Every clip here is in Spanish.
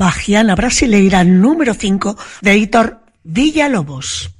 Bajiana Brasileira número 5 de Hitor Villalobos.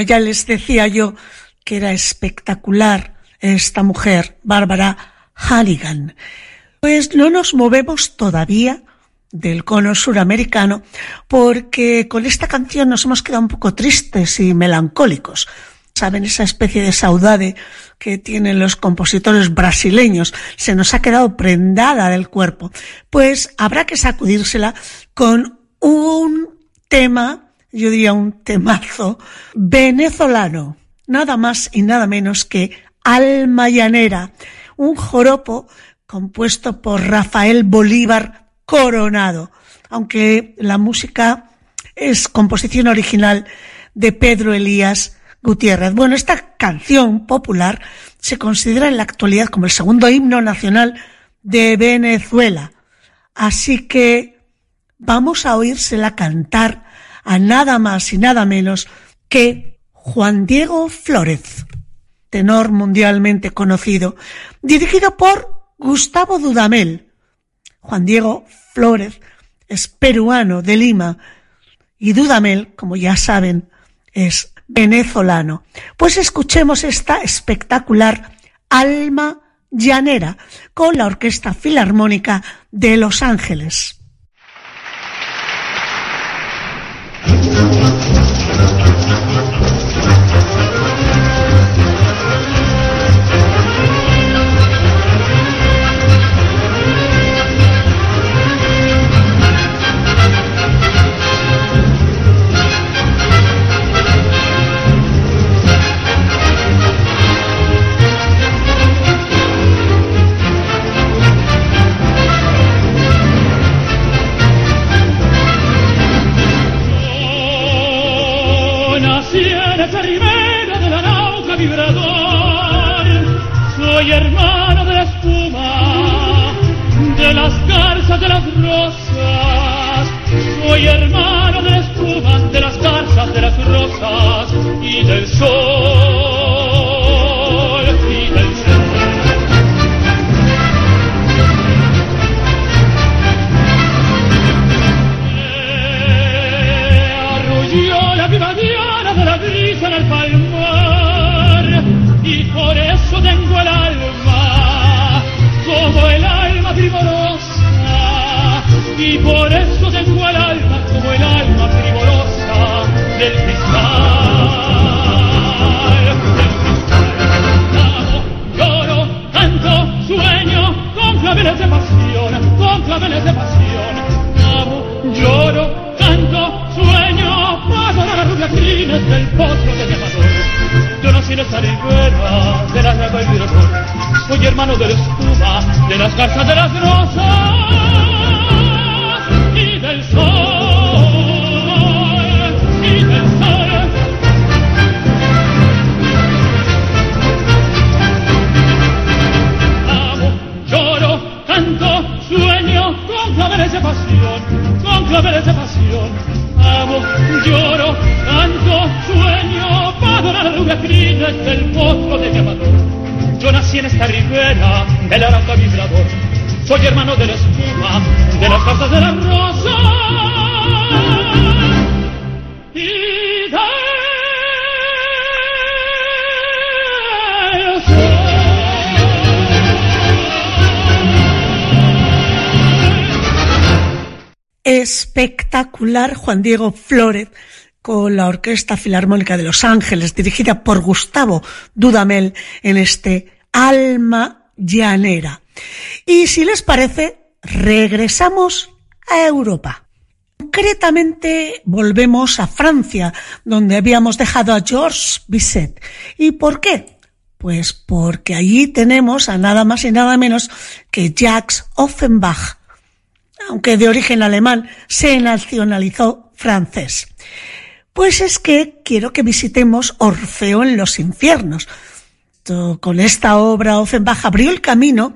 Ya les decía yo que era espectacular esta mujer, Bárbara Halligan. Pues no nos movemos todavía del cono suramericano porque con esta canción nos hemos quedado un poco tristes y melancólicos. Saben, esa especie de saudade que tienen los compositores brasileños se nos ha quedado prendada del cuerpo. Pues habrá que sacudírsela con un tema, yo diría un temazo, venezolano. Nada más y nada menos que Alma Llanera, un joropo compuesto por Rafael Bolívar Coronado, aunque la música es composición original de Pedro Elías Gutiérrez. Bueno, esta canción popular se considera en la actualidad como el segundo himno nacional de Venezuela. Así que vamos a oírsela cantar a nada más y nada menos que Juan Diego Flórez, tenor mundialmente conocido, dirigido por Gustavo Dudamel. Juan Diego Flórez es peruano de Lima y Dudamel, como ya saben, es venezolano. Pues escuchemos esta espectacular Alma Llanera con la Orquesta Filarmónica de Los Ángeles. Thank you. y por eso tengo el alma como el alma frivolosa del cristal. Del cristal. lloro, canto, sueño con claveles de pasión, con claveles de pasión. Amo, lloro, canto, sueño, paso las lacrinas del potro de llamador. Yo nací en esta ribera de la rama y mi Soy hermano de la espuma, de las garzas de las rosas. Amo, lloro, canto, sueño, con claveles de pasión, con claveles de pasión. Amo, lloro, canto, sueño, para adorar la luz de crines del monstruo de llamador. Yo nací en esta griquera, el aranca vibrador espectacular Juan Diego Flórez con la Orquesta Filarmónica de Los Ángeles, dirigida por Gustavo Dudamel en este Alma Llanera. Y si les parece, regresamos a Europa. Concretamente volvemos a Francia, donde habíamos dejado a Georges Bizet. ¿Y por qué? Pues porque allí tenemos a nada más y nada menos que Jacques Offenbach, aunque de origen alemán, se nacionalizó francés. Pues es que quiero que visitemos Orfeo en los infiernos. Con esta obra, Offenbach abrió el camino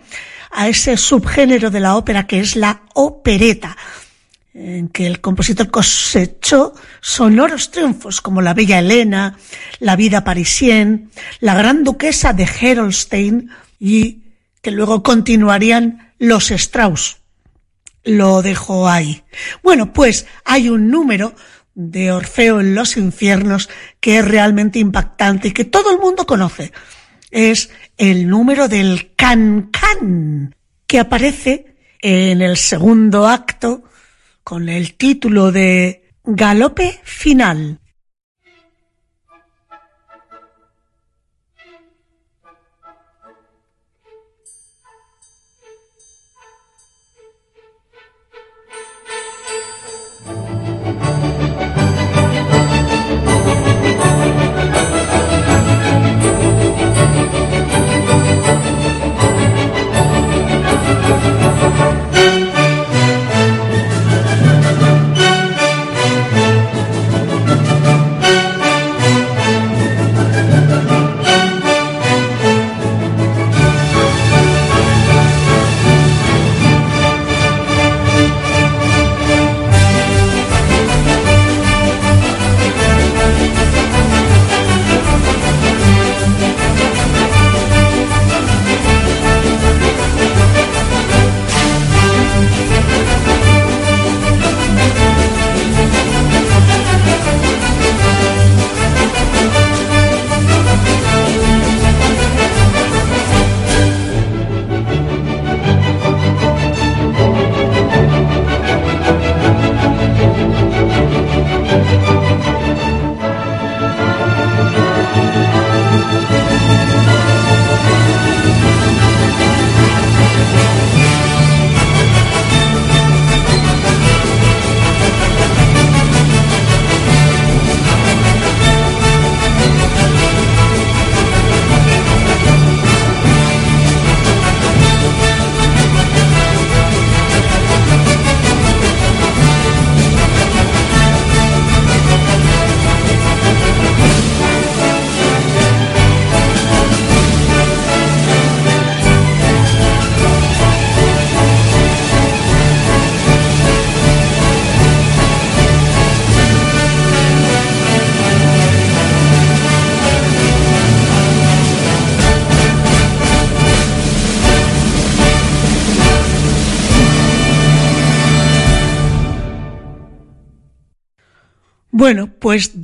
a ese subgénero de la ópera que es la opereta, en que el compositor cosechó sonoros triunfos como La Bella Elena, La Vida Parisien, La Gran Duquesa de Herolstein y que luego continuarían los Strauss lo dejo ahí. Bueno, pues hay un número de Orfeo en los infiernos que es realmente impactante y que todo el mundo conoce. Es el número del can-can que aparece en el segundo acto con el título de Galope Final.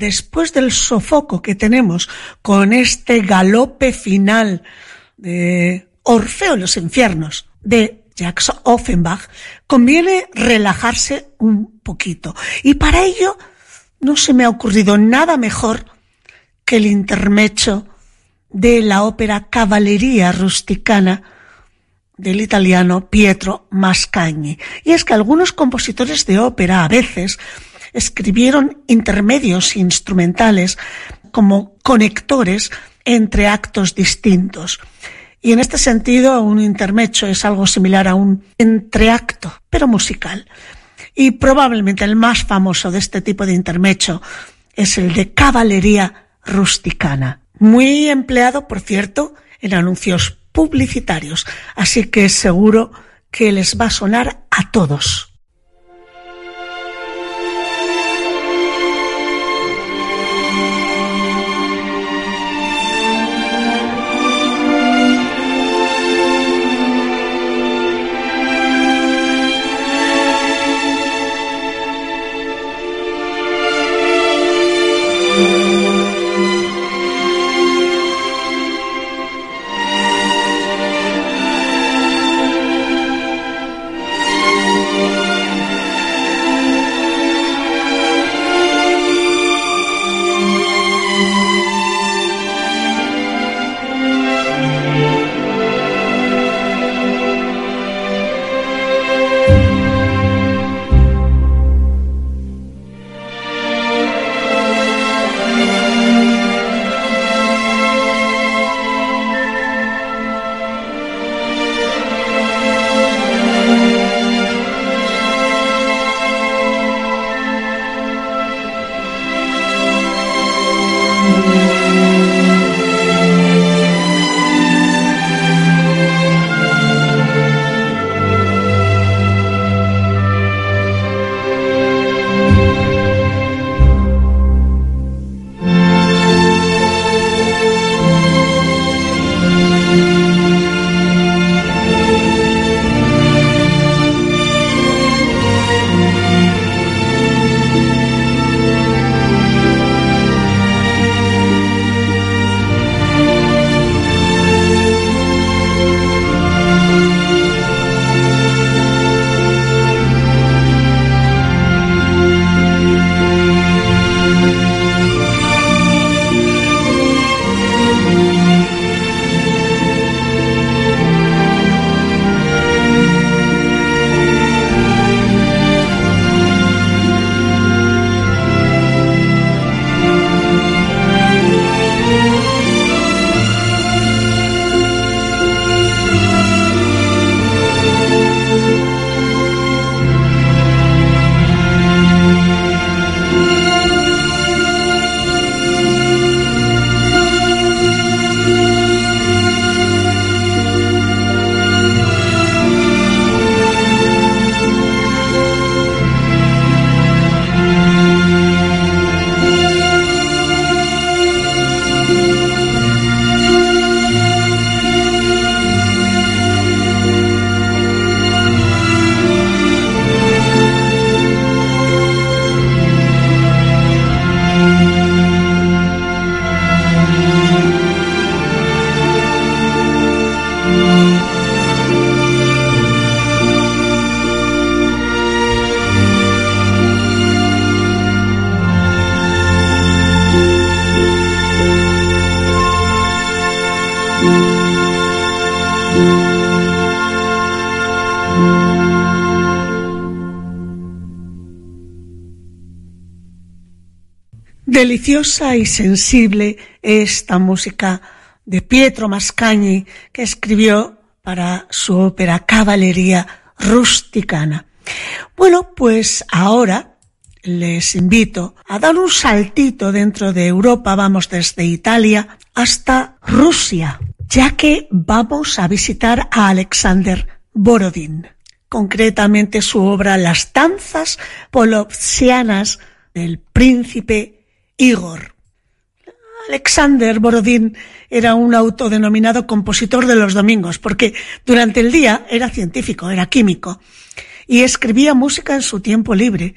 Después del sofoco que tenemos con este galope final de Orfeo en los infiernos de Jacques Offenbach, conviene relajarse un poquito. Y para ello no se me ha ocurrido nada mejor que el intermecho de la ópera Cavallería Rusticana del italiano Pietro Mascagni. Y es que algunos compositores de ópera a veces escribieron intermedios instrumentales como conectores entre actos distintos. Y en este sentido, un intermecho es algo similar a un entreacto, pero musical. Y probablemente el más famoso de este tipo de intermecho es el de caballería rusticana. Muy empleado, por cierto, en anuncios publicitarios. Así que seguro que les va a sonar a todos. Y sensible esta música de Pietro Mascagni que escribió para su ópera Caballería Rusticana. Bueno, pues ahora les invito a dar un saltito dentro de Europa, vamos desde Italia hasta Rusia, ya que vamos a visitar a Alexander Borodin, concretamente su obra Las danzas polovsianas del príncipe Igor. Alexander Borodin era un autodenominado compositor de los domingos, porque durante el día era científico, era químico, y escribía música en su tiempo libre.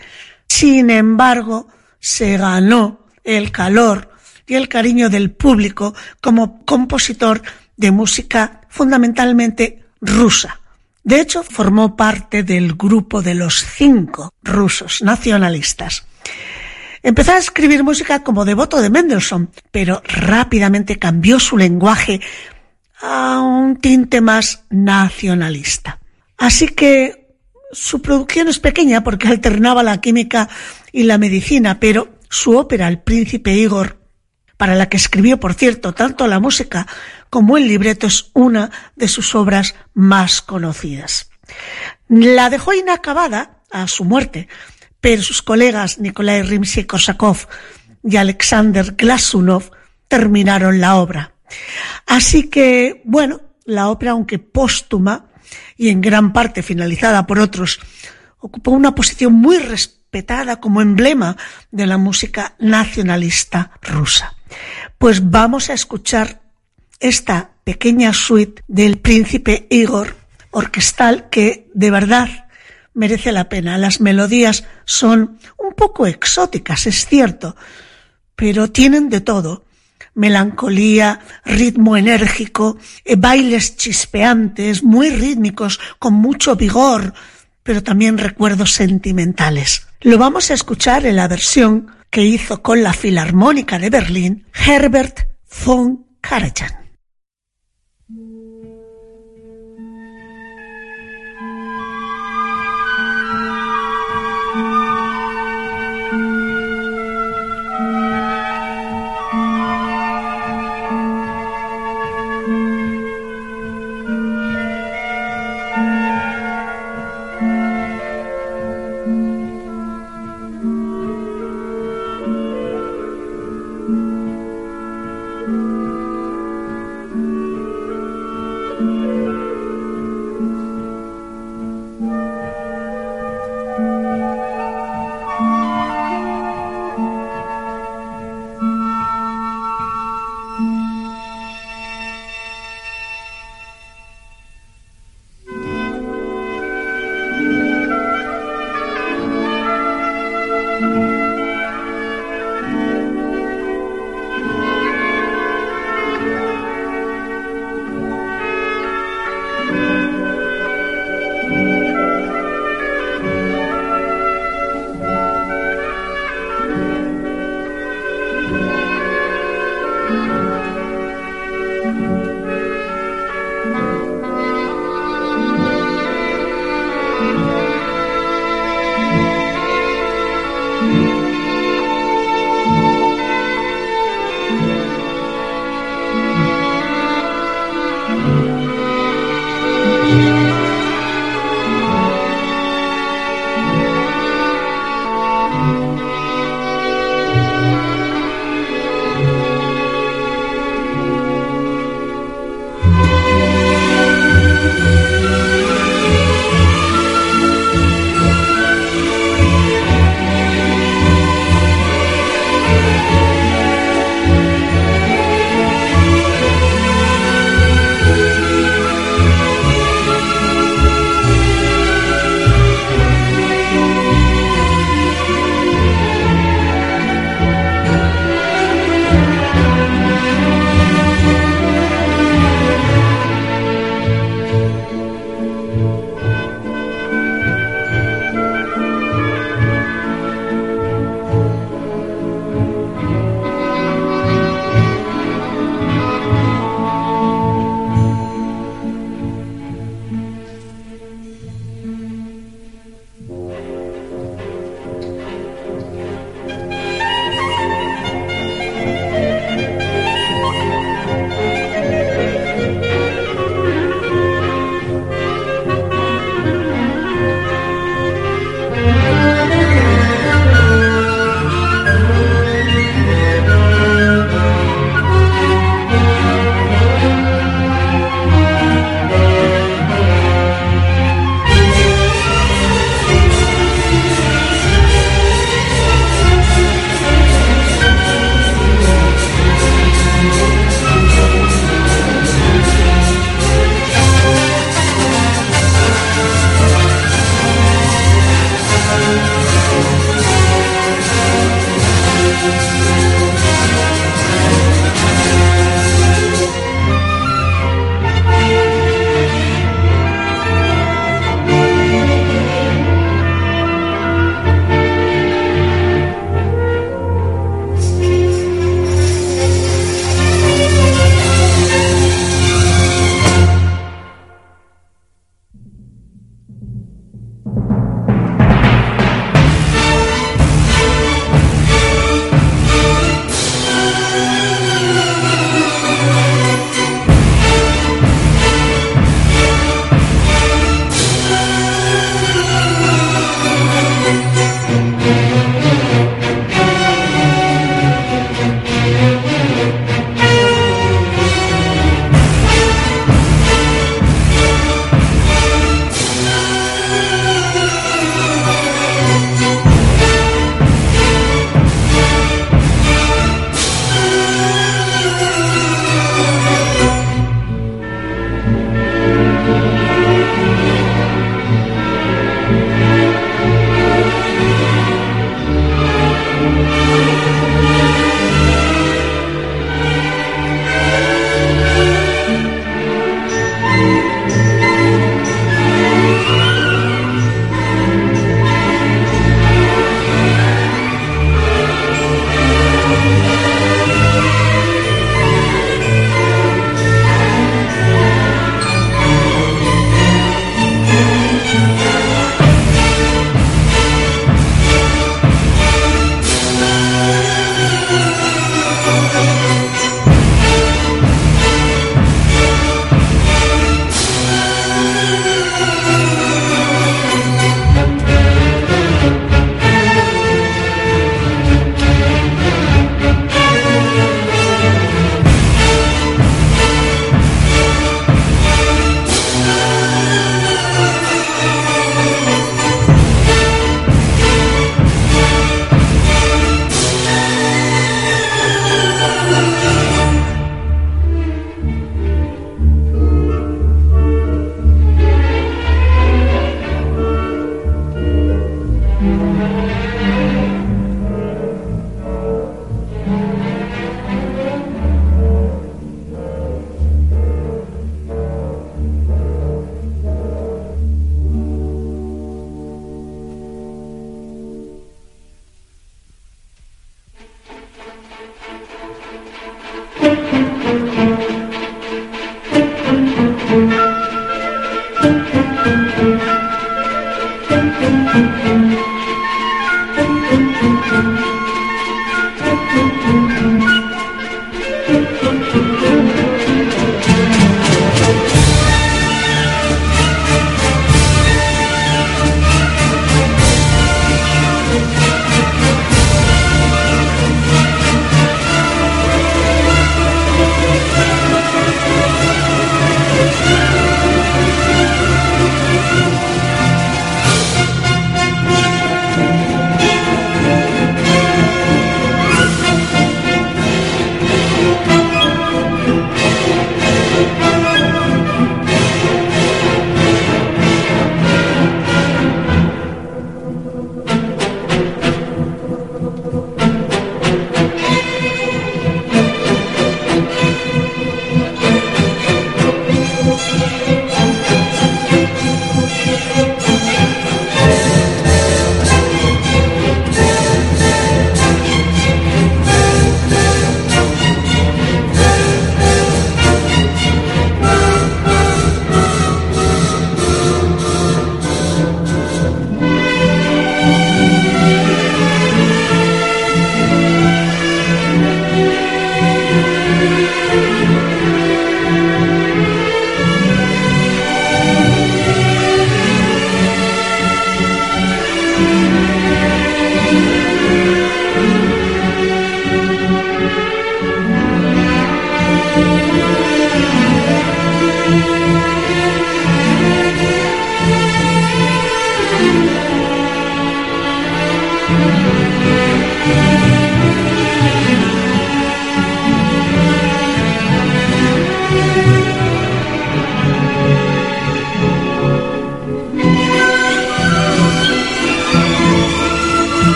Sin embargo, se ganó el calor y el cariño del público como compositor de música fundamentalmente rusa. De hecho, formó parte del grupo de los cinco rusos nacionalistas. Empezó a escribir música como devoto de Mendelssohn, pero rápidamente cambió su lenguaje a un tinte más nacionalista. Así que su producción es pequeña porque alternaba la química y la medicina, pero su ópera El príncipe Igor, para la que escribió, por cierto, tanto la música como el libreto, es una de sus obras más conocidas. La dejó inacabada a su muerte, pero sus colegas Nikolai Rimsky-Korsakov y Alexander Glasunov terminaron la obra. Así que, bueno, la ópera, aunque póstuma y en gran parte finalizada por otros, ocupó una posición muy respetada como emblema de la música nacionalista rusa. Pues vamos a escuchar esta pequeña suite del príncipe Igor orquestal que de verdad merece la pena. Las melodías son un poco exóticas, es cierto, pero tienen de todo. Melancolía, ritmo enérgico, eh, bailes chispeantes, muy rítmicos, con mucho vigor, pero también recuerdos sentimentales. Lo vamos a escuchar en la versión que hizo con la Filarmónica de Berlín Herbert von Karajan.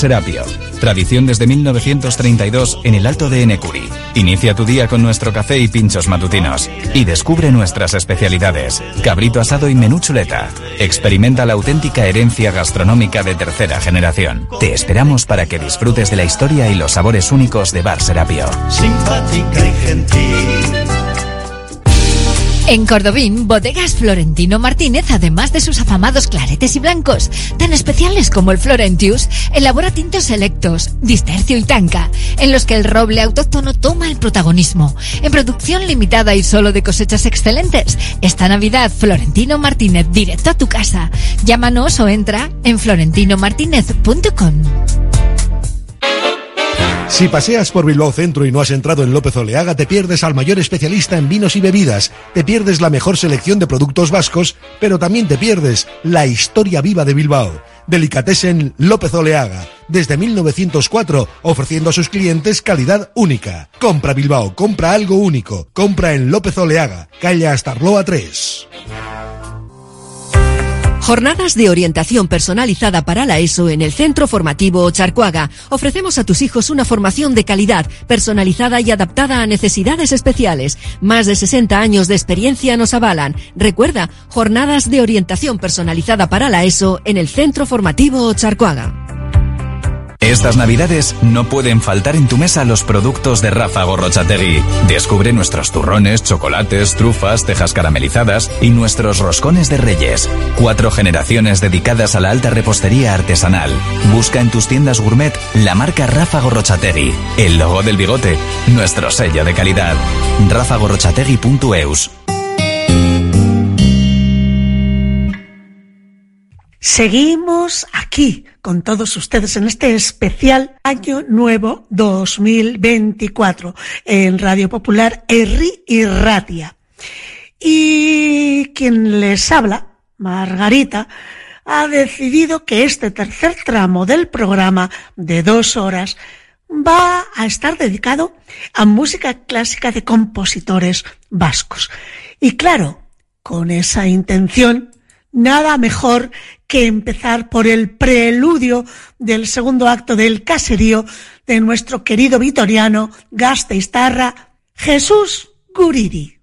Serapio. Tradición desde 1932 en el Alto de Enecuri. Inicia tu día con nuestro café y pinchos matutinos. Y descubre nuestras especialidades. Cabrito asado y menú chuleta. Experimenta la auténtica herencia gastronómica de tercera generación. Te esperamos para que disfrutes de la historia y los sabores únicos de Bar Serapio. Simpática y gentil. En Cordobín, Bodegas Florentino Martínez, además de sus afamados claretes y blancos, tan especiales como el Florentius, elabora tintos selectos, distercio y tanca, en los que el roble autóctono toma el protagonismo. En producción limitada y solo de cosechas excelentes, esta Navidad Florentino Martínez directo a tu casa. Llámanos o entra en florentinomartinez.com. Si paseas por Bilbao Centro y no has entrado en López Oleaga, te pierdes al mayor especialista en vinos y bebidas, te pierdes la mejor selección de productos vascos, pero también te pierdes la historia viva de Bilbao. Delicatessen López Oleaga, desde 1904, ofreciendo a sus clientes calidad única. Compra Bilbao, compra algo único, compra en López Oleaga, calle Astarloa 3. Jornadas de orientación personalizada para la ESO en el Centro Formativo Charcuaga. Ofrecemos a tus hijos una formación de calidad, personalizada y adaptada a necesidades especiales. Más de 60 años de experiencia nos avalan. Recuerda, jornadas de orientación personalizada para la ESO en el Centro Formativo Charcuaga. Estas navidades no pueden faltar en tu mesa los productos de Rafa Gorrochategui. Descubre nuestros turrones, chocolates, trufas, cejas caramelizadas y nuestros roscones de reyes. Cuatro generaciones dedicadas a la alta repostería artesanal. Busca en tus tiendas gourmet la marca Rafa Gorrochategui, el logo del bigote, nuestro sello de calidad. rafagorrochategui.eus Seguimos aquí con todos ustedes en este especial Año Nuevo 2024 en Radio Popular Erri y Ratia. Y quien les habla, Margarita, ha decidido que este tercer tramo del programa de dos horas va a estar dedicado a música clásica de compositores vascos. Y claro, con esa intención, nada mejor que empezar por el preludio del segundo acto del caserío de nuestro querido vitoriano Gasteiztarra, Jesús Guridi.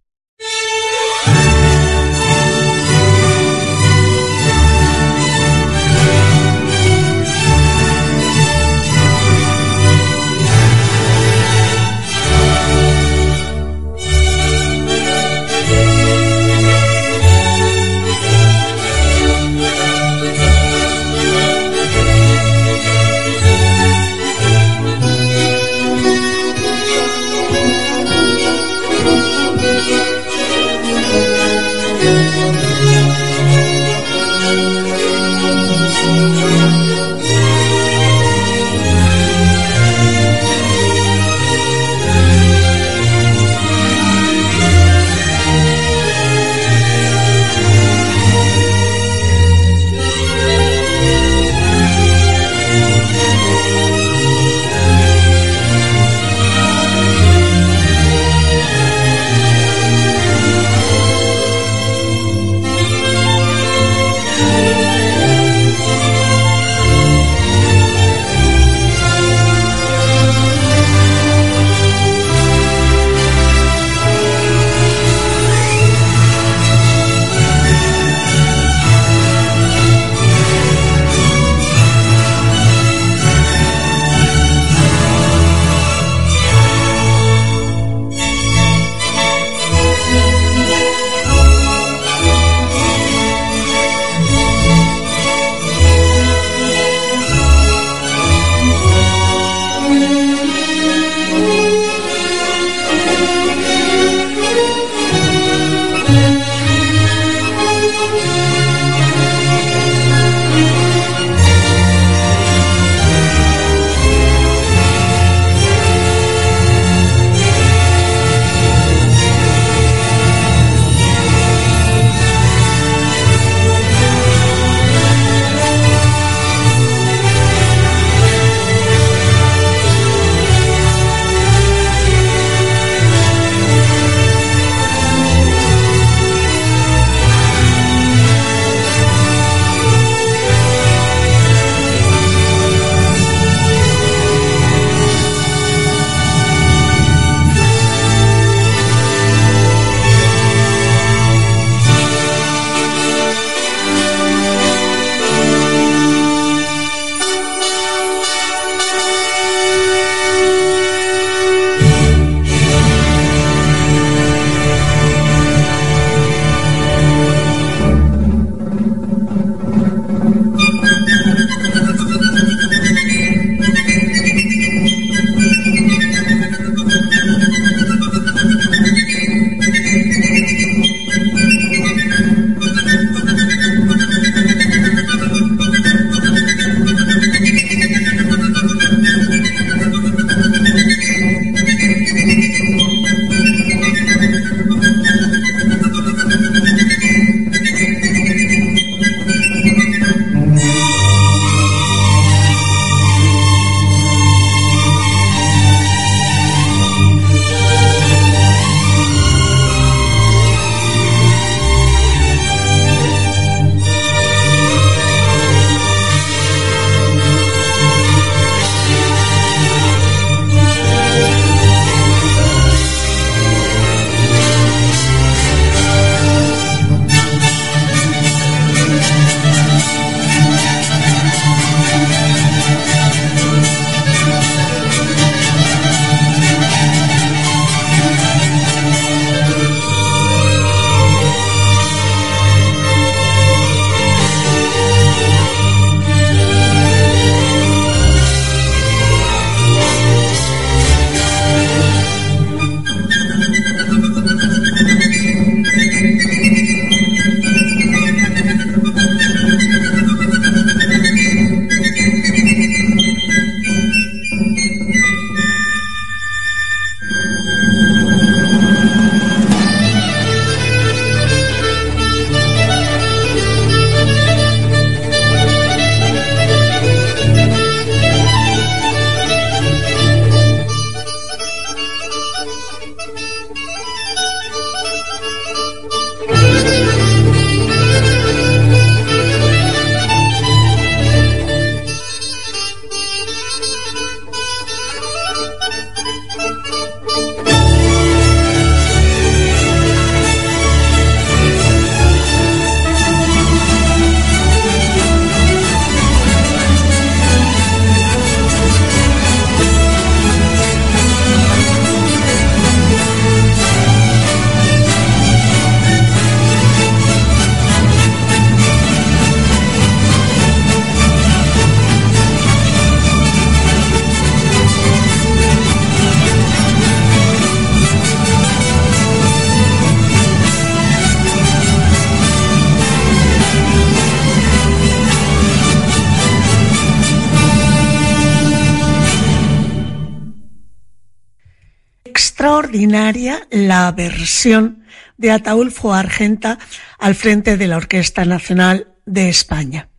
La versión de Ataulfo Argenta al frente de la Orquesta Nacional de España.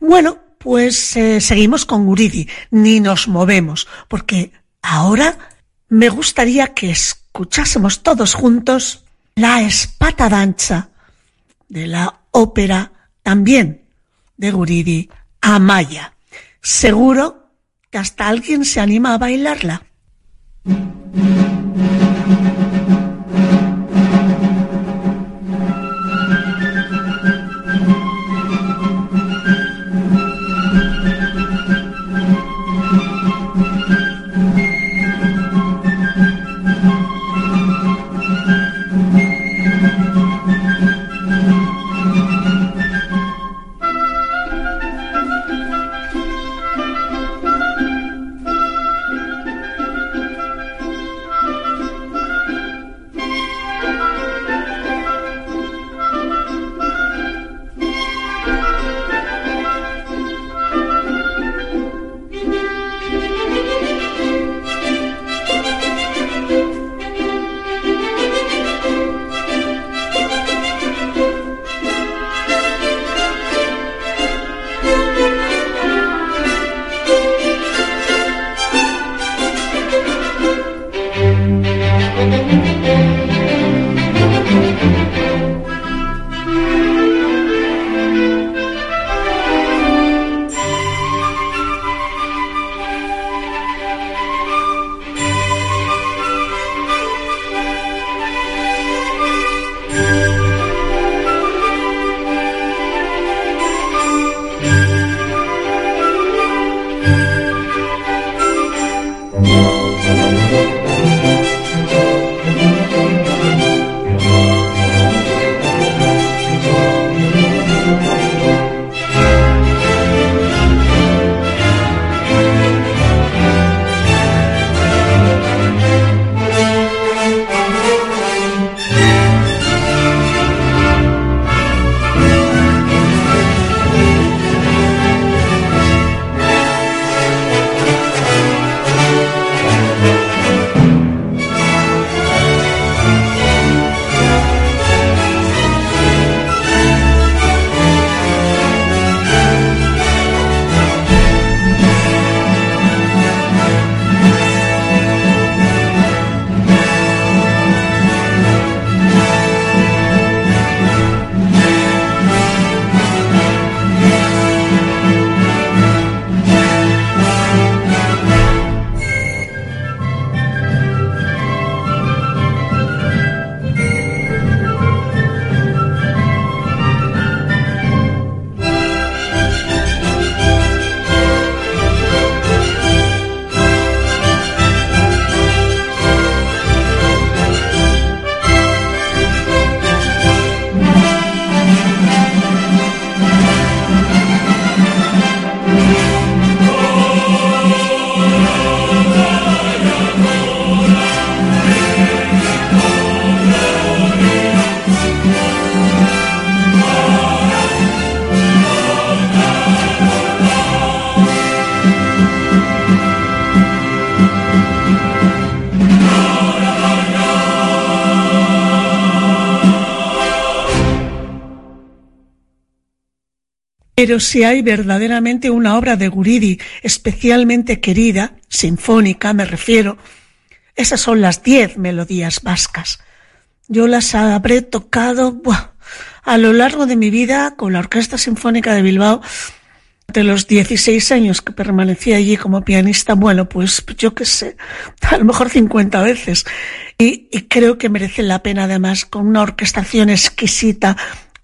Bueno, pues eh, seguimos con Guridi, ni nos movemos, porque ahora me gustaría que escuchásemos todos juntos la espata danza de la ópera también de Guridi, Amaya. Seguro que hasta alguien se anima a bailarla. Thank you. Pero si hay verdaderamente una obra de Guridi especialmente querida, sinfónica me refiero, esas son las diez melodías vascas. Yo las habré tocado a lo largo de mi vida con la Orquesta Sinfónica de Bilbao de los 16 años que permanecí allí como pianista, bueno, pues yo qué sé, a lo mejor 50 veces. Y, y, creo que merece la pena además con una orquestación exquisita,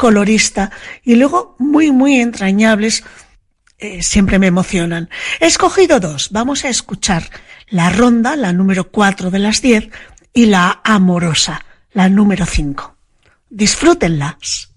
colorista y luego muy, muy entrañables, eh, siempre me emocionan. He escogido dos. Vamos a escuchar la ronda, la número cuatro de las diez, y la amorosa, la número cinco. Disfrútenlas.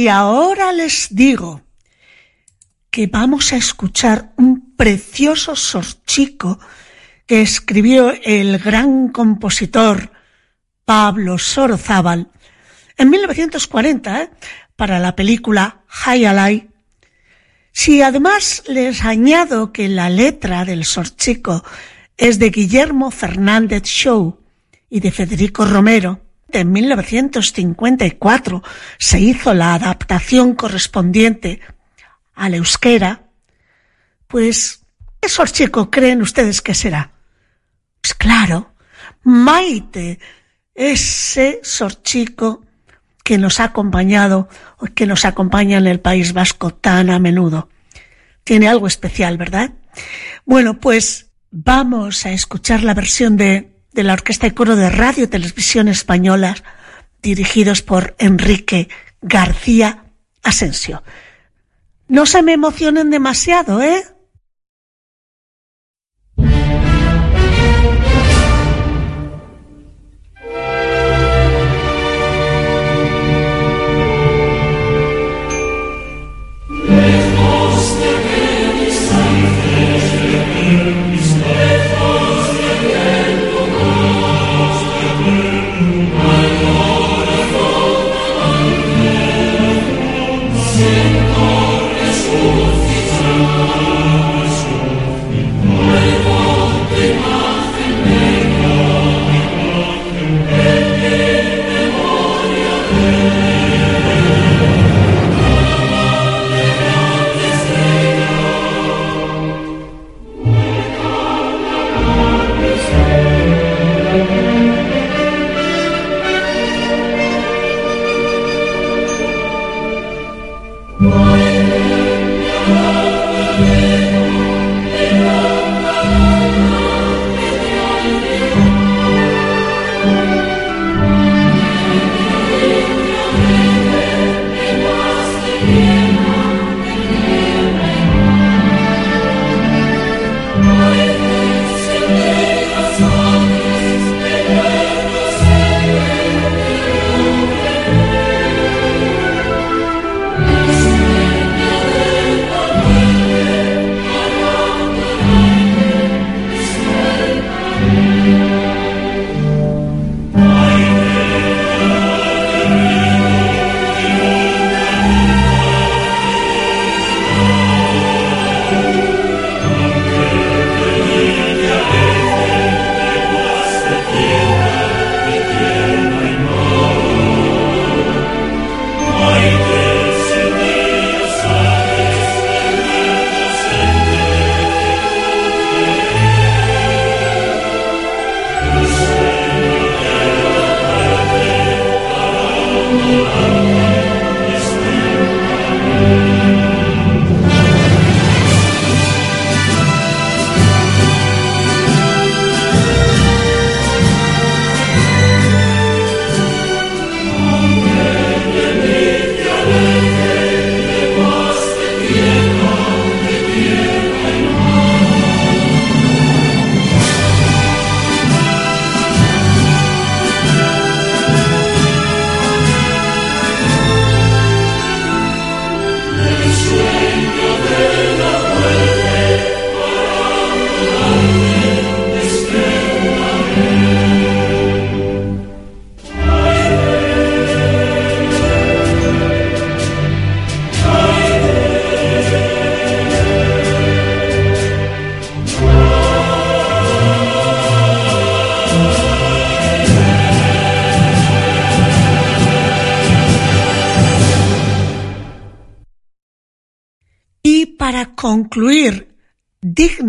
Si ahora les digo que vamos a escuchar un precioso sorchico que escribió el gran compositor Pablo Sorozábal en 1940 ¿eh? para la película High Alive. Si además les añado que la letra del sorchico es de Guillermo Fernández Show y de Federico Romero, en 1954 se hizo la adaptación correspondiente al euskera, pues, ¿qué sorchico creen ustedes que será? Pues claro, Maite, ese sorchico que nos ha acompañado o que nos acompaña en el País Vasco tan a menudo. Tiene algo especial, ¿verdad? Bueno, pues vamos a escuchar la versión de, de la Orquesta y Coro de Radio y Televisión Españolas, dirigidos por Enrique García Asensio. No se me emocionen demasiado, ¿eh?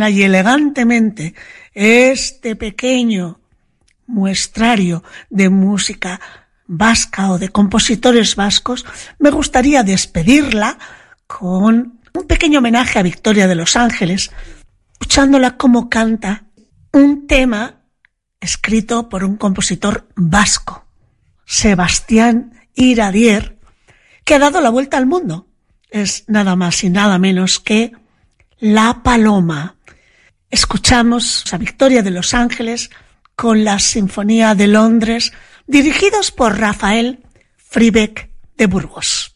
Y elegantemente este pequeño muestrario de música vasca o de compositores vascos, me gustaría despedirla con un pequeño homenaje a Victoria de los Ángeles, escuchándola como canta un tema escrito por un compositor vasco, Sebastián Iradier, que ha dado la vuelta al mundo. Es nada más y nada menos que la Paloma escuchamos la Victoria de los Ángeles con la Sinfonía de Londres, dirigidos por Rafael Fribeck de Burgos.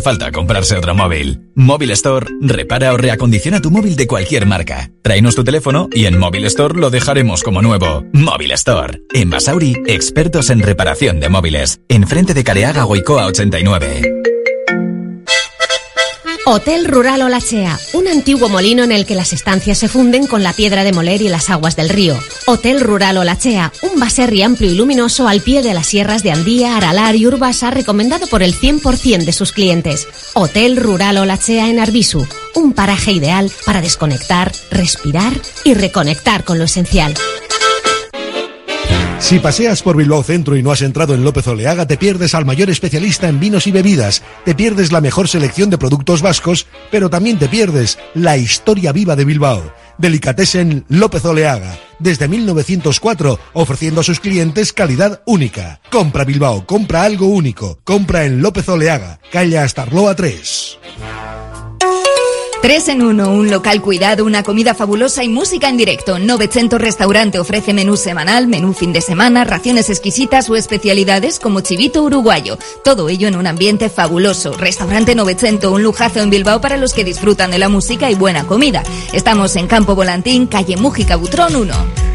Falta comprarse otro móvil. Móvil Store repara o reacondiciona tu móvil de cualquier marca. Tráenos tu teléfono y en Móvil Store lo dejaremos como nuevo. Móvil Store. En Basauri, expertos en reparación de móviles. Enfrente de Careaga Goicoa 89. Hotel Rural Olachea, un antiguo molino en el que las estancias se funden con la piedra de moler y las aguas del río. Hotel Rural Olachea, un baserri amplio y luminoso al pie de las sierras de Andía, Aralar y Urbasa, recomendado por el 100% de sus clientes. Hotel Rural Olachea en Arbisu, un paraje ideal para desconectar, respirar y reconectar con lo esencial. Si paseas por Bilbao Centro y no has entrado en López Oleaga, te pierdes al mayor especialista en vinos y bebidas, te pierdes la mejor selección de productos vascos, pero también te pierdes la historia viva de Bilbao. Delicatessen López Oleaga, desde 1904, ofreciendo a sus clientes calidad única. Compra Bilbao, compra algo único, compra en López Oleaga, calle Astarloa 3. Tres en uno, un local cuidado, una comida fabulosa y música en directo. 900 Restaurante ofrece menú semanal, menú fin de semana, raciones exquisitas o especialidades como chivito uruguayo. Todo ello en un ambiente fabuloso. Restaurante 900, un lujazo en Bilbao para los que disfrutan de la música y buena comida. Estamos en Campo Volantín, calle Mújica Butrón 1.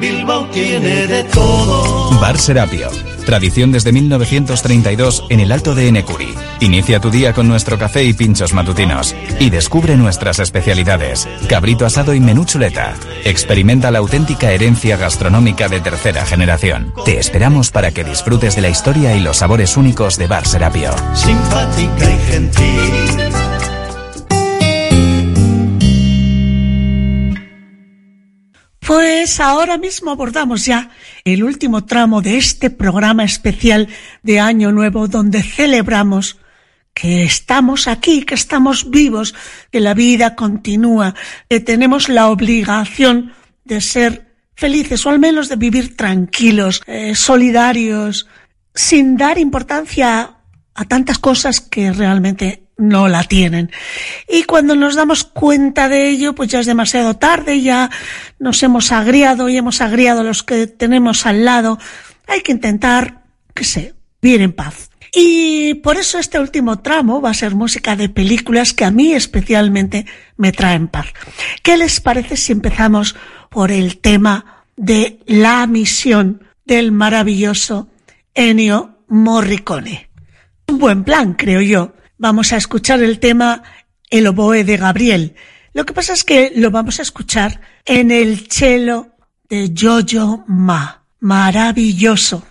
Bilbao tiene de todo. Bar Serapio. Tradición desde 1932 en el Alto de Enecuri. Inicia tu día con nuestro café y pinchos matutinos. Y descubre nuestras especialidades. Cabrito asado y menú chuleta. Experimenta la auténtica herencia gastronómica de tercera generación. Te esperamos para que disfrutes de la historia y los sabores únicos de Bar Serapio. Simpática y gentil. Pues ahora mismo abordamos ya el último tramo de este programa especial de Año Nuevo donde celebramos que estamos aquí, que estamos vivos, que la vida continúa, que tenemos la obligación de ser felices o al menos de vivir tranquilos, eh, solidarios, sin dar importancia a tantas cosas que realmente no la tienen. Y cuando nos damos cuenta de ello, pues ya es demasiado tarde, ya nos hemos agriado y hemos agriado a los que tenemos al lado. Hay que intentar, que sé, vivir en paz. Y por eso este último tramo va a ser música de películas que a mí especialmente me traen paz. ¿Qué les parece si empezamos por el tema de la misión del maravilloso Ennio Morricone? Un buen plan, creo yo vamos a escuchar el tema El oboe de Gabriel. Lo que pasa es que lo vamos a escuchar en el cello de Jojo Ma. Maravilloso.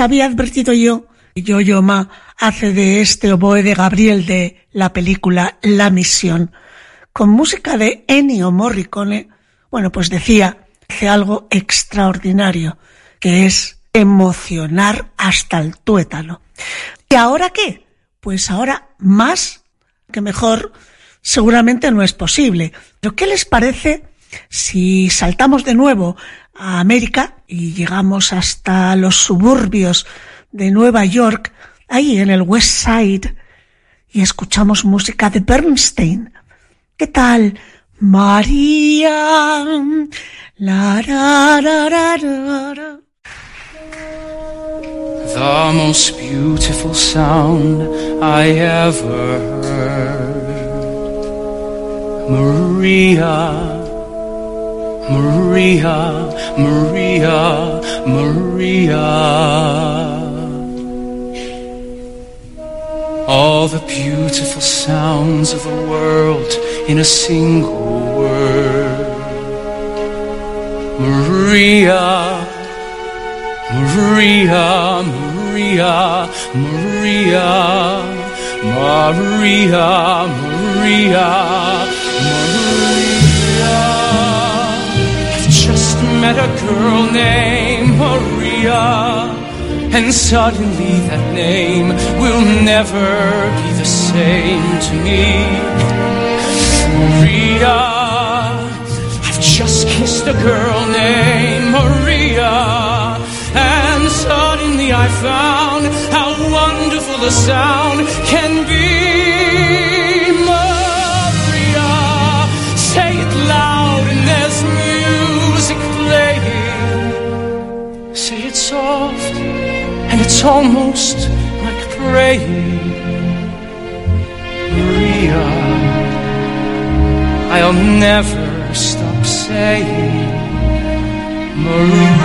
Había advertido yo Yo-Yo Ma hace de este oboe de Gabriel de la película La Misión, con música de Ennio Morricone, bueno, pues decía, hace algo extraordinario, que es emocionar hasta el tuétano. ¿Y ahora qué? Pues ahora más que mejor seguramente no es posible. Pero ¿qué les parece si saltamos de nuevo a América y llegamos hasta los suburbios de Nueva York, ahí en el West Side, y escuchamos música de Bernstein? ¿Qué tal? María. La, ra, ra, ra, The most beautiful sound I ever heard. Maria, Maria, Maria, Maria. All the beautiful sounds of the world in a single word. Maria, Maria, Maria, Maria, Maria, Maria, Maria. Met a girl named Maria, and suddenly that name will never be the same to me. Maria, I've just kissed a girl named Maria. And suddenly I found how wonderful the sound soft and it's almost like praying. Maria, I'll never stop saying. Maria.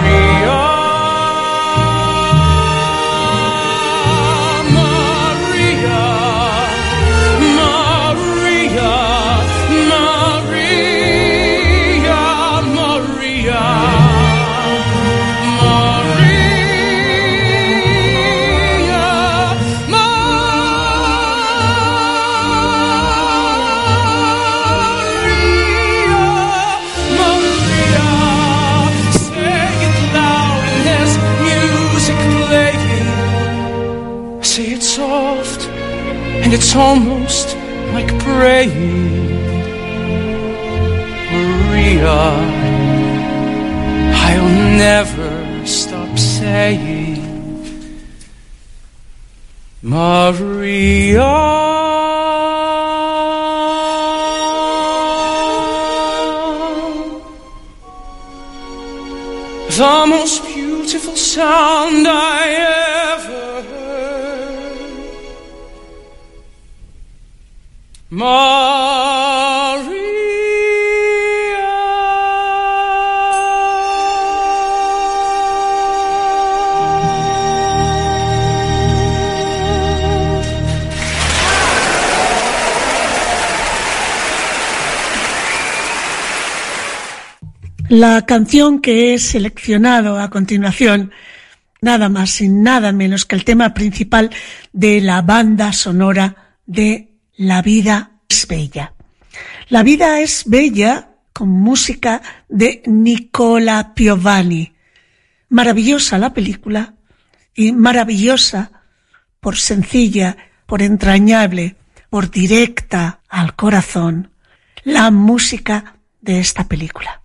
It's almost like praying. Maria, I'll never stop saying. Maria. The most beautiful sound I La canción que he seleccionado a continuación, nada más y nada menos que el tema principal de la banda sonora de La vida es bella. La vida es bella con música de Nicola Piovani. Maravillosa la película y maravillosa por sencilla, por entrañable, por directa al corazón, la música de esta película.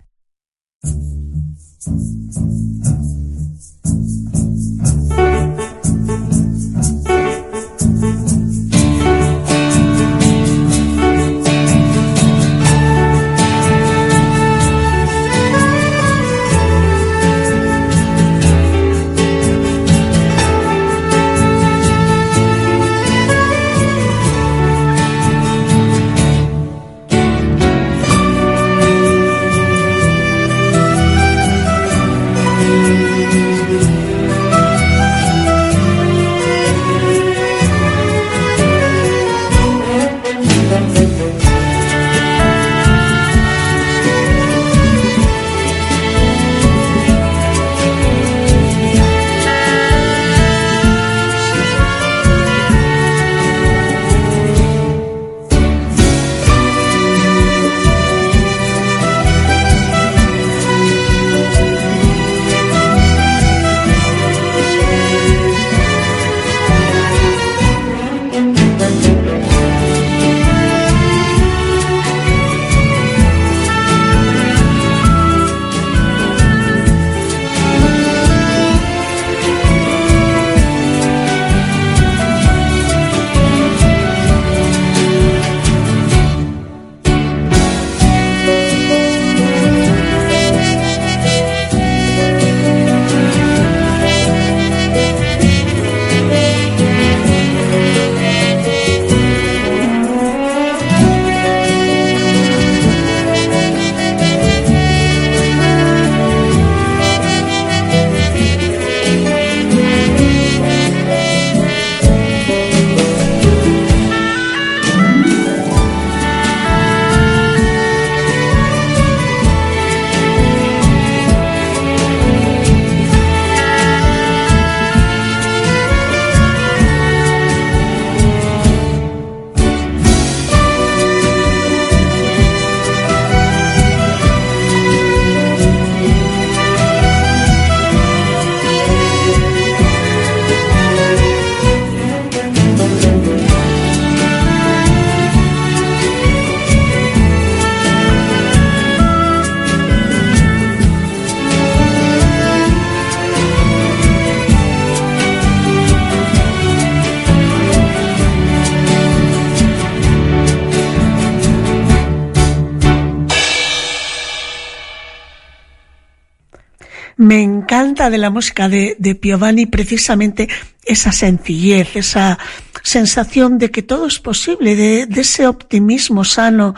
La música de, de Piovani precisamente esa sencillez, esa sensación de que todo es posible, de, de ese optimismo sano,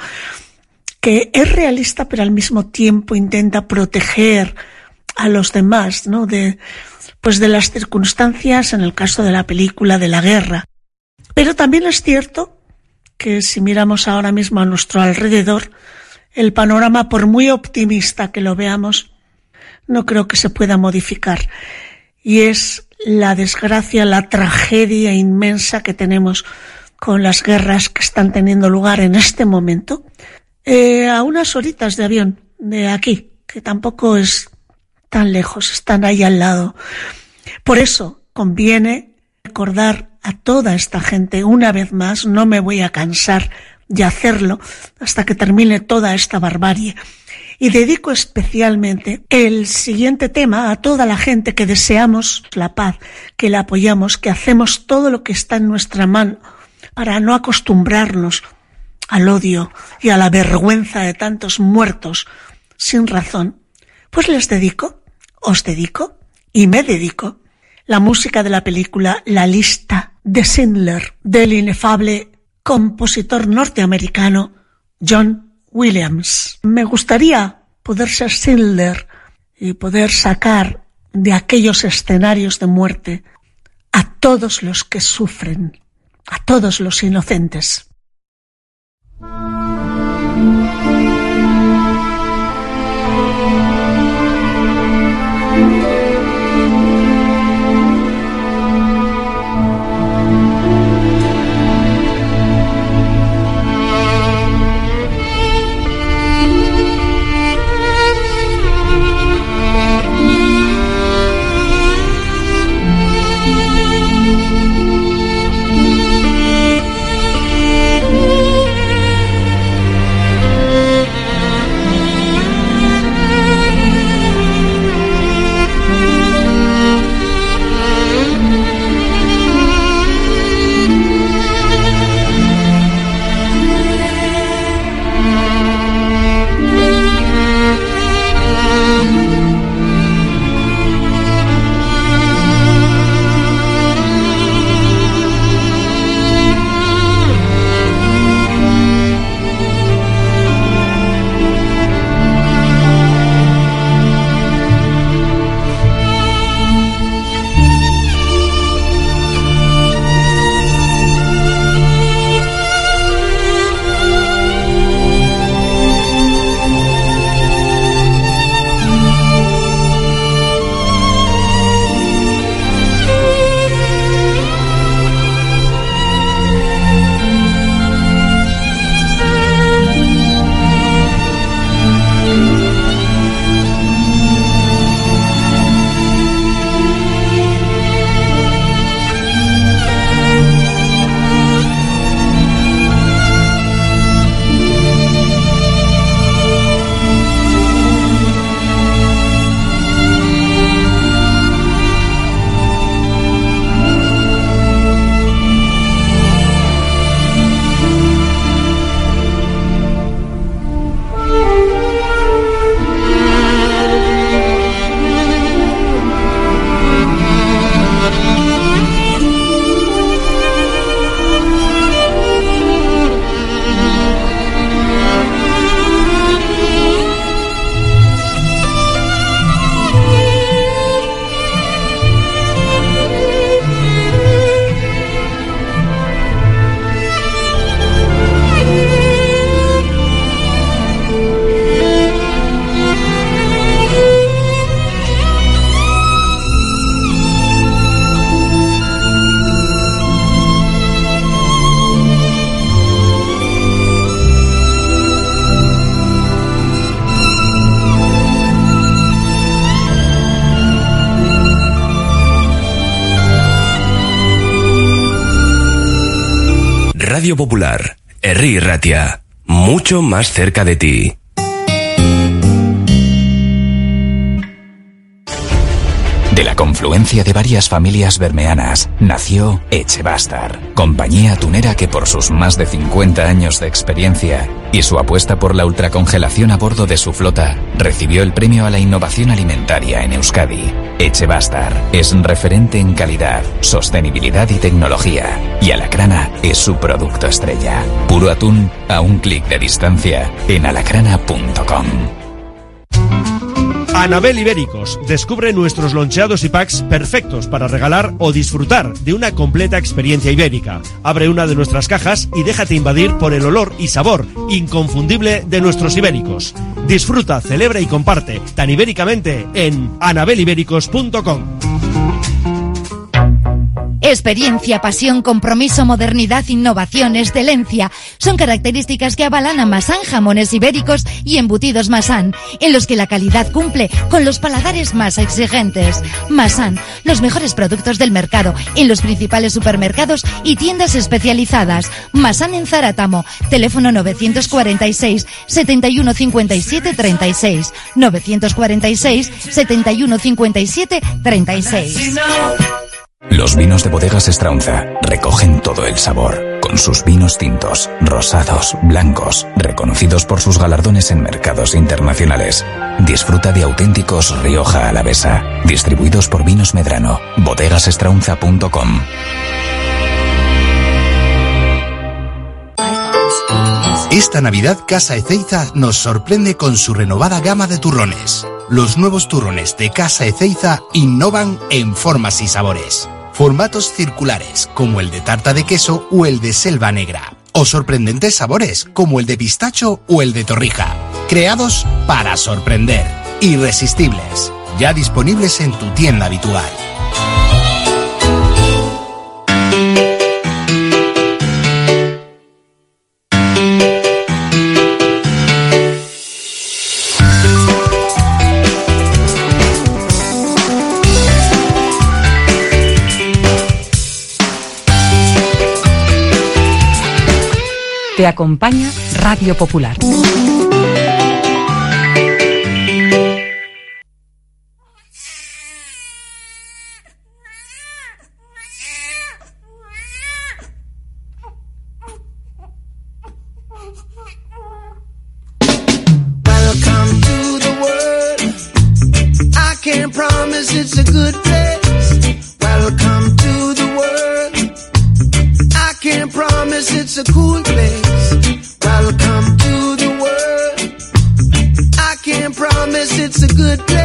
que es realista pero al mismo tiempo intenta proteger a los demás, ¿no? De, pues de las circunstancias, en el caso de la película, de la guerra. Pero también es cierto que si miramos ahora mismo a nuestro alrededor, el panorama, por muy optimista que lo veamos, no creo que se pueda modificar. Y es la desgracia, la tragedia inmensa que tenemos con las guerras que están teniendo lugar en este momento, eh, a unas horitas de avión de aquí, que tampoco es tan lejos, están ahí al lado. Por eso conviene recordar a toda esta gente una vez más, no me voy a cansar de hacerlo hasta que termine toda esta barbarie. Y dedico especialmente el siguiente tema a toda la gente que deseamos la paz, que la apoyamos, que hacemos todo lo que está en nuestra mano para no acostumbrarnos al odio y a la vergüenza de tantos muertos sin razón. Pues les dedico, os dedico y me dedico la música de la película La lista de Schindler del inefable compositor norteamericano John Williams. Me gustaría poder ser Schindler y poder sacar de aquellos escenarios de muerte a todos los que sufren, a todos los inocentes. Popular, Herri Ratia, mucho más cerca de ti. De la confluencia de varias familias bermeanas nació Echebastar, compañía tunera que por sus más de 50 años de experiencia y su apuesta por la ultracongelación a bordo de su flota recibió el premio a la innovación alimentaria en Euskadi. Echebastar es referente en calidad, sostenibilidad y tecnología y Alacrana es su producto estrella. Puro atún a un clic de distancia en alacrana.com. Anabel Ibéricos descubre nuestros loncheados y packs perfectos para regalar o disfrutar de una completa experiencia ibérica. Abre una de nuestras cajas y déjate invadir por el olor y sabor inconfundible de nuestros ibéricos. Disfruta, celebra y comparte tan ibéricamente en anabelibéricos.com. Experiencia, pasión, compromiso, modernidad, innovación, excelencia son características que avalan a Masan Jamones Ibéricos y Embutidos Masan, en los que la calidad cumple con los paladares más exigentes. Masan, los mejores productos del mercado en los principales supermercados y tiendas especializadas. Masan en Zaratamo, teléfono 946 71 57 36 946 71 57 36. Los vinos de bodegas Estraunza recogen todo el sabor, con sus vinos tintos, rosados, blancos, reconocidos por sus galardones en mercados internacionales. Disfruta de auténticos Rioja Alavesa, distribuidos por Vinos Medrano, bodegasestraunza.com. Esta Navidad Casa Ezeiza nos sorprende con su renovada gama de turrones. Los nuevos turrones de Casa Ezeiza innovan en formas y sabores. Formatos circulares como el de tarta de queso o el de selva negra. O sorprendentes sabores como el de pistacho o el de torrija. Creados para sorprender. Irresistibles. Ya disponibles en tu tienda habitual. Te acompaña Radio Popular. It's a good good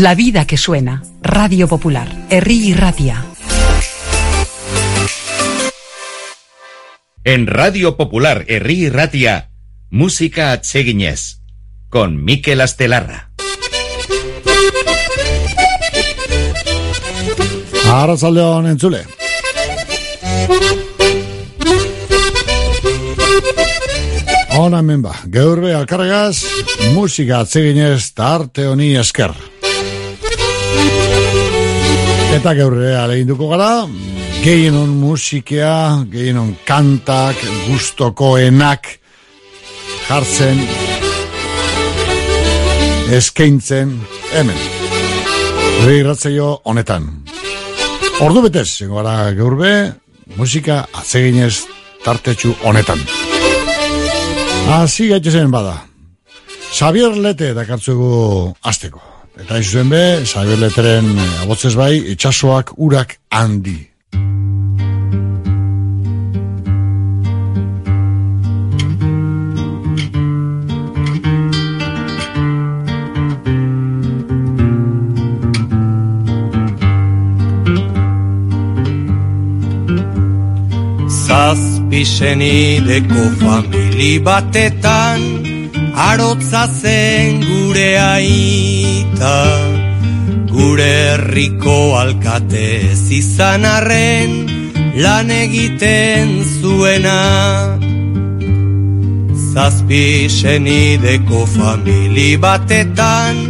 La vida que suena. Radio Popular. Herri y Ratia. En Radio Popular Herri y Ratia, música atseginez, con Mikel Astelarra. Arratzaldeon entzule. Hona hemen ba, geurbe alkarregaz, musika atzeginez eta arte honi esker. Eta geurre aleginduko gara, gehienon musikea, gehienon kantak, gustokoenak jartzen, eskaintzen, hemen. Gure honetan. Ordu betez, gara geurbe, musika atzeginez tartetxu honetan. Hasi gaitezen bada. Xavier Lete dakartzugu azteko. Eta hain zuzen be, Xavier Leteren eh, abotzez bai, itxasoak urak handi. Zazpisenideko famili batetan Arotza zen gure aita Gure herriko alkate izan arren Lan egiten zuena. Zazpisenideko famili batetan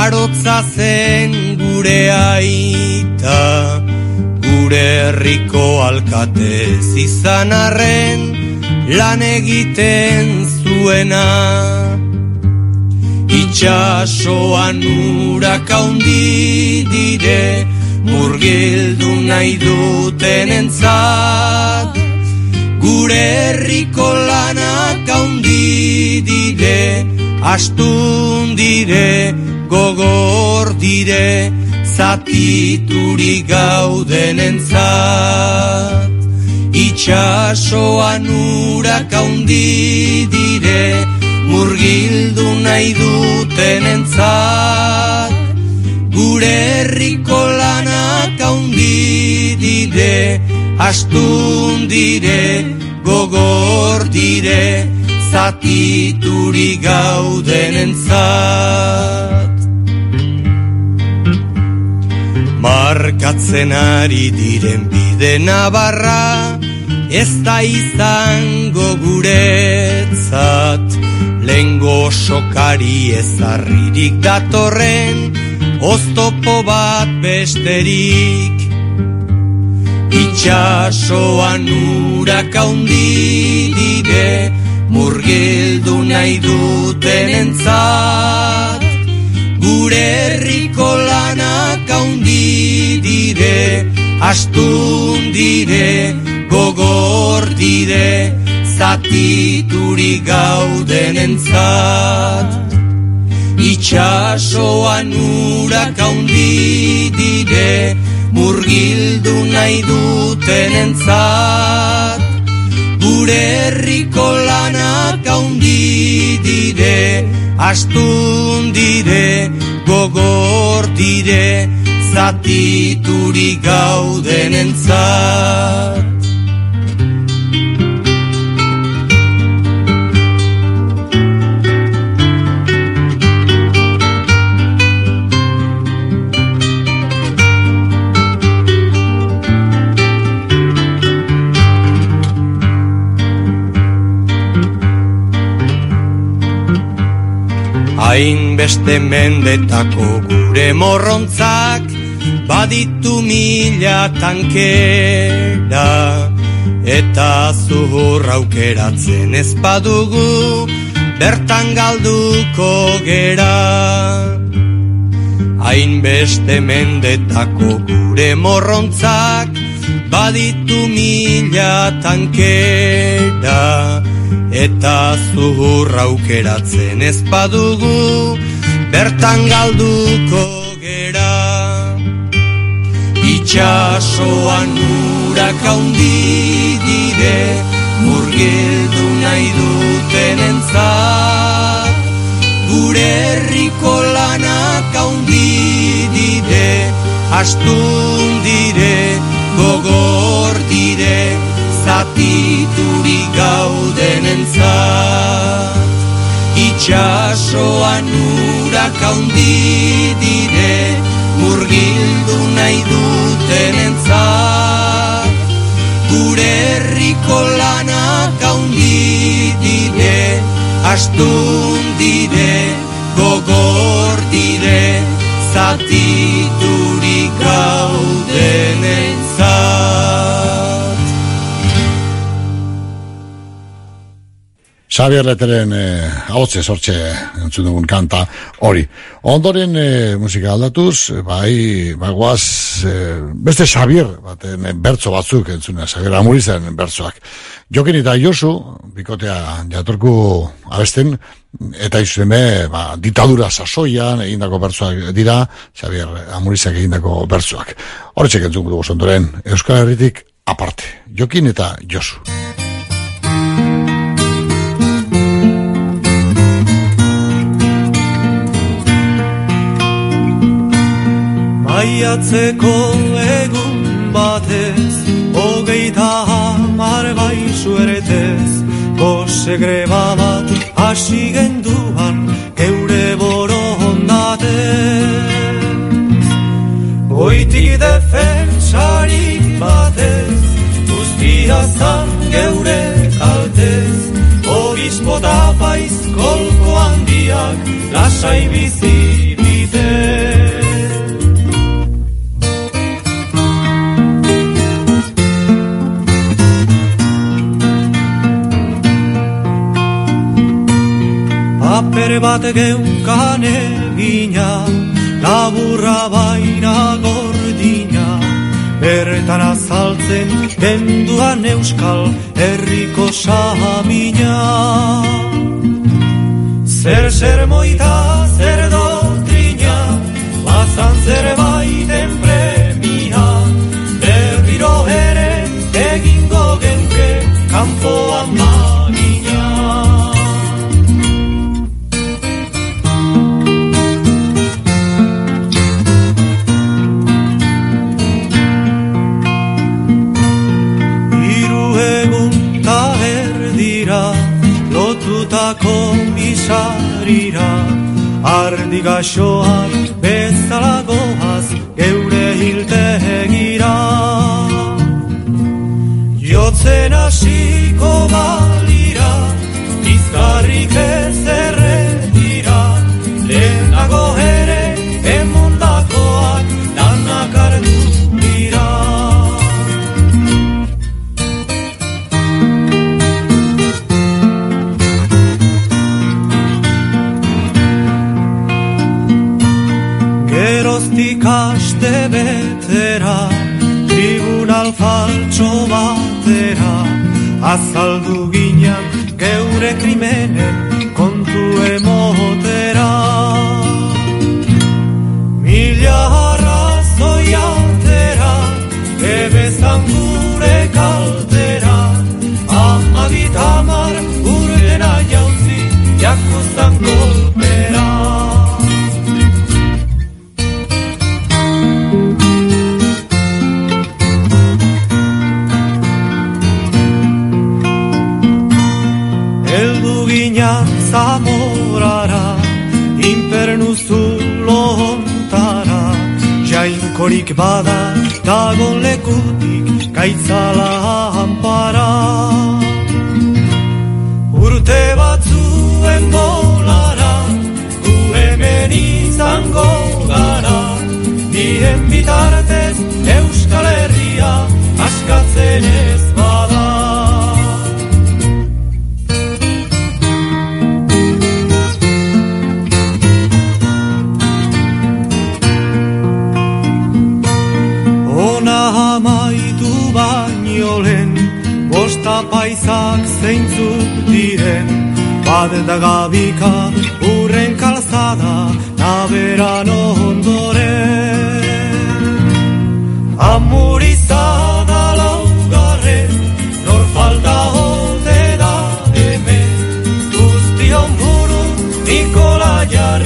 Arotza zen gure aita Gure herriko alkatez izan arren lan egiten zuena Itxasoan urak haundi dire murgildu nahi duten entzat Gure herriko lanak haundi dire astun dire gogor dire zatituri gauden entzat Itxasoan urak haundi dire Murgildu nahi duten entzat Gure herriko lanak haundi dire Astun dire, gogor dire Zatituri gauden entzat Markatzen ari diren bide nabarra Ez da izango guretzat. Lengo sokari ezarririk datorren Oztopo bat besterik. Itxasoan urak haundi dire Murgildu nahi duten entzat Gure herriko lanak haundi dire Astun dire, gogor dire Zatituri gauden entzat Itxasoan urak haundi dire murgildu nahi duten entzat. Gure herriko lanak haundi dire, astun dire, gogor dire, zatiturik gauden entzat. Hainbeste mendetako gure morrontzak Baditu mila tankera Eta zuhur aukeratzen ez badugu Bertan galduko gera. Hainbeste mendetako gure morrontzak Baditu mila tankera Eta zuhur aukeratzen ez badugu Bertan galduko gera Itxasoan urak haundi dire Murgildu nahi duten entzat Gure herriko lanak haundi dire Astun dire, gogor dire Zatiturik gauden entzat Itxasoan urak haundi dire Murgildu nahi duten entzat Gure herriko lanak haundi dire Astun dire, gogor dire Zatiturik gauden entzat Xabier Leteren eh, ahotze sortxe entzun dugun kanta hori. Ondoren eh, musika aldatuz, eh, bai, bagoaz, eh, beste Xabier, baten bertso batzuk entzuna, Xabier Amurizaren bertsoak. Jokin eta Josu, bikotea jatorku abesten, eta izeme, ba, ditadura sasoian egindako bertsoak dira, Xabier Amurizak egindako bertsoak. Horretxek entzun dugu ondoren, Euskal Herritik aparte. Jokin eta Josu. Maiatzeko egun batez, hogeita hamar baizu eretez, gose greba bat hasi genduan geure borondatez. Goitik defensarik batez, guztia zan geure kaltez, obispo da paiz kolko handiak lasai bizi Paper bat geukan egina, laburra baina gordina, bertan azaltzen genduan euskal herriko samina. Zer zer moita, zer doktrina, bazan zer baiten gaxoak bezala goaz geure hilte egira. Jotzen azaldu ginak geure krimenen kontu emotera. Mila arrazoi altera, ebezan gure kaltera, amagit bada dagon lekutik Gaitzala hanpara. Urte batzuen bolara Gu hemen izango gara. Bien bitartez Euskal Herria Askatzen ez zeintzu diren Badeta gabika urren kalzada Naberan ondoren